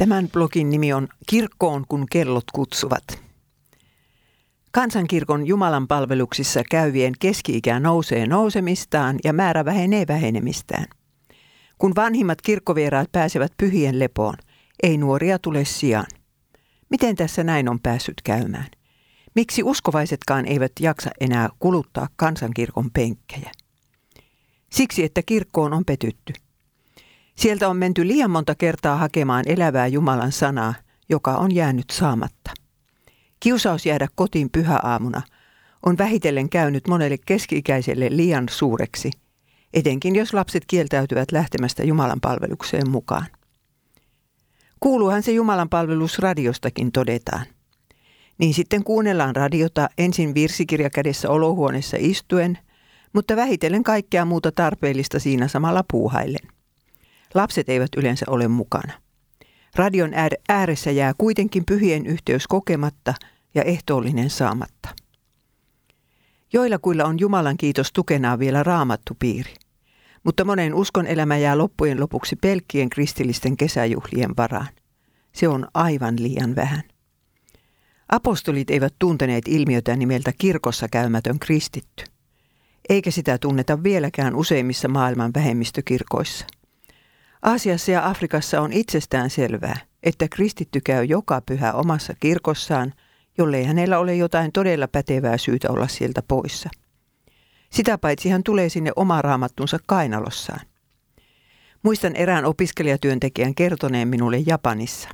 Tämän blogin nimi on Kirkkoon, kun kellot kutsuvat. Kansankirkon Jumalan palveluksissa käyvien keski-ikä nousee nousemistaan ja määrä vähenee vähenemistään. Kun vanhimmat kirkkovieraat pääsevät pyhien lepoon, ei nuoria tule sijaan. Miten tässä näin on päässyt käymään? Miksi uskovaisetkaan eivät jaksa enää kuluttaa kansankirkon penkkejä? Siksi, että kirkkoon on petytty – Sieltä on menty liian monta kertaa hakemaan elävää Jumalan sanaa, joka on jäänyt saamatta. Kiusaus jäädä kotiin pyhäaamuna on vähitellen käynyt monelle keski-ikäiselle liian suureksi, etenkin jos lapset kieltäytyvät lähtemästä Jumalan palvelukseen mukaan. Kuuluuhan se Jumalan palvelus radiostakin todetaan. Niin sitten kuunnellaan radiota ensin virsikirja kädessä olohuoneessa istuen, mutta vähitellen kaikkea muuta tarpeellista siinä samalla puuhaillen. Lapset eivät yleensä ole mukana. Radion ääressä jää kuitenkin pyhien yhteys kokematta ja ehtoollinen saamatta. Joillakuilla on Jumalan kiitos tukenaan vielä raamattu piiri, mutta monen uskon elämä jää loppujen lopuksi pelkkien kristillisten kesäjuhlien varaan. Se on aivan liian vähän. Apostolit eivät tunteneet ilmiötä nimeltä kirkossa käymätön kristitty. Eikä sitä tunneta vieläkään useimmissa maailman vähemmistökirkoissa – Aasiassa ja Afrikassa on itsestään selvää, että kristitty käy joka pyhä omassa kirkossaan, jollei hänellä ole jotain todella pätevää syytä olla sieltä poissa. Sitä paitsi hän tulee sinne oma raamattunsa kainalossaan. Muistan erään opiskelijatyöntekijän kertoneen minulle Japanissa,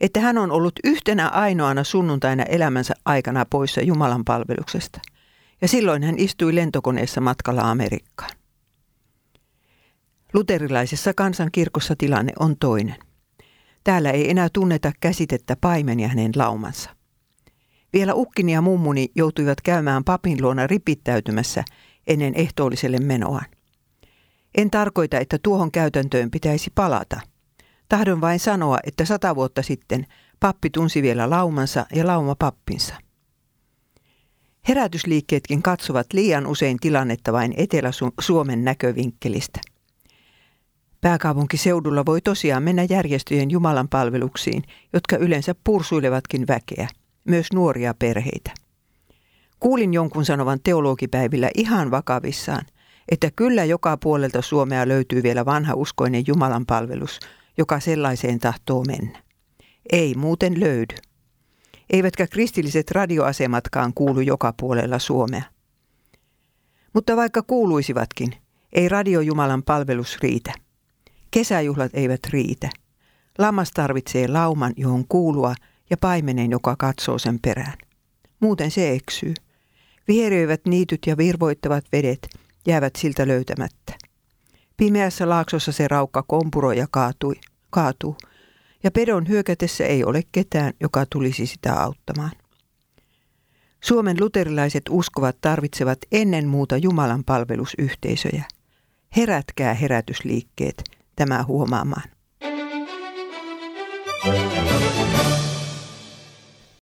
että hän on ollut yhtenä ainoana sunnuntaina elämänsä aikana poissa Jumalan palveluksesta. Ja silloin hän istui lentokoneessa matkalla Amerikkaan. Luterilaisessa kansankirkossa tilanne on toinen. Täällä ei enää tunneta käsitettä paimen ja hänen laumansa. Vielä ukkini ja mummuni joutuivat käymään papin luona ripittäytymässä ennen ehtoolliselle menoaan. En tarkoita, että tuohon käytäntöön pitäisi palata. Tahdon vain sanoa, että sata vuotta sitten pappi tunsi vielä laumansa ja lauma pappinsa. Herätysliikkeetkin katsovat liian usein tilannetta vain Etelä-Suomen näkövinkkelistä. Pääkaupunkiseudulla voi tosiaan mennä järjestöjen Jumalan palveluksiin, jotka yleensä pursuilevatkin väkeä, myös nuoria perheitä. Kuulin jonkun sanovan teologipäivillä ihan vakavissaan, että kyllä joka puolelta Suomea löytyy vielä vanha uskoinen Jumalan palvelus, joka sellaiseen tahtoo mennä. Ei muuten löydy. Eivätkä kristilliset radioasematkaan kuulu joka puolella Suomea. Mutta vaikka kuuluisivatkin, ei radio Jumalan palvelus riitä. Kesäjuhlat eivät riitä. Lammas tarvitsee lauman, johon kuulua, ja paimenen, joka katsoo sen perään. Muuten se eksyy. Viheröivät niityt ja virvoittavat vedet jäävät siltä löytämättä. Pimeässä laaksossa se raukka kompuroi ja kaatui, kaatuu, ja pedon hyökätessä ei ole ketään, joka tulisi sitä auttamaan. Suomen luterilaiset uskovat tarvitsevat ennen muuta Jumalan palvelusyhteisöjä. Herätkää herätysliikkeet, tämä huomaamaan. thank you